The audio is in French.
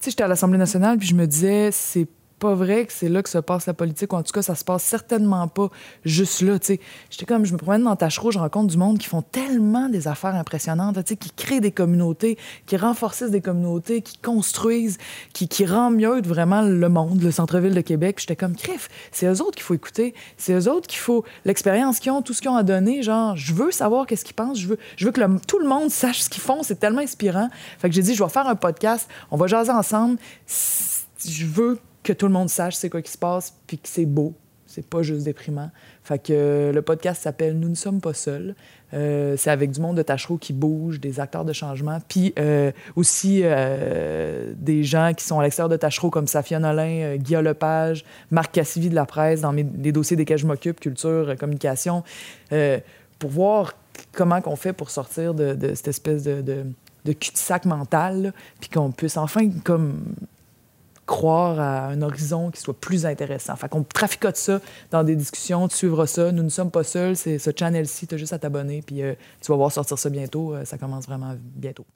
sais, j'étais à l'Assemblée nationale, puis je me disais, c'est pas vrai que c'est là que se passe la politique, ou en tout cas, ça se passe certainement pas juste là, tu. J'étais comme, je me promène dans Tachereau, je rencontre du monde qui font tellement des affaires impressionnantes, qui créent des communautés, qui renforcent des communautés, qui construisent, qui, qui mieux vraiment le monde, le centre-ville de Québec. J'étais comme, crif, c'est eux autres qu'il faut écouter, c'est eux autres qu'il faut, l'expérience qu'ils ont, tout ce qu'ils ont à donner, genre, je veux savoir qu'est-ce qu'ils pensent, je veux, je veux que tout le monde sache ce qu'ils font, c'est tellement inspirant. Fait que j'ai dit, je vais faire un podcast, on va jaser ensemble, je veux que tout le monde sache c'est quoi qui se passe, puis que c'est beau. C'est pas juste déprimant. Fait que euh, le podcast s'appelle Nous ne sommes pas seuls. Euh, c'est avec du monde de Tachereau qui bouge, des acteurs de changement, puis euh, aussi des gens qui sont à l'extérieur de Tachereau comme Safia Nolin, Guillaume Lepage, Marc Cassivi de la presse dans les dossiers desquels je m'occupe, culture, communication, pour voir comment qu'on fait pour sortir de, cette espèce de, de, de cul-de-sac mental, puis qu'on puisse enfin comme croire à un horizon qui soit plus intéressant. Fait qu'on traficote ça dans des discussions, tu suivras ça. Nous ne sommes pas seuls, c'est ce channel-ci, tu as juste à t'abonner, puis euh, tu vas voir sortir ça bientôt. Euh, ça commence vraiment bientôt.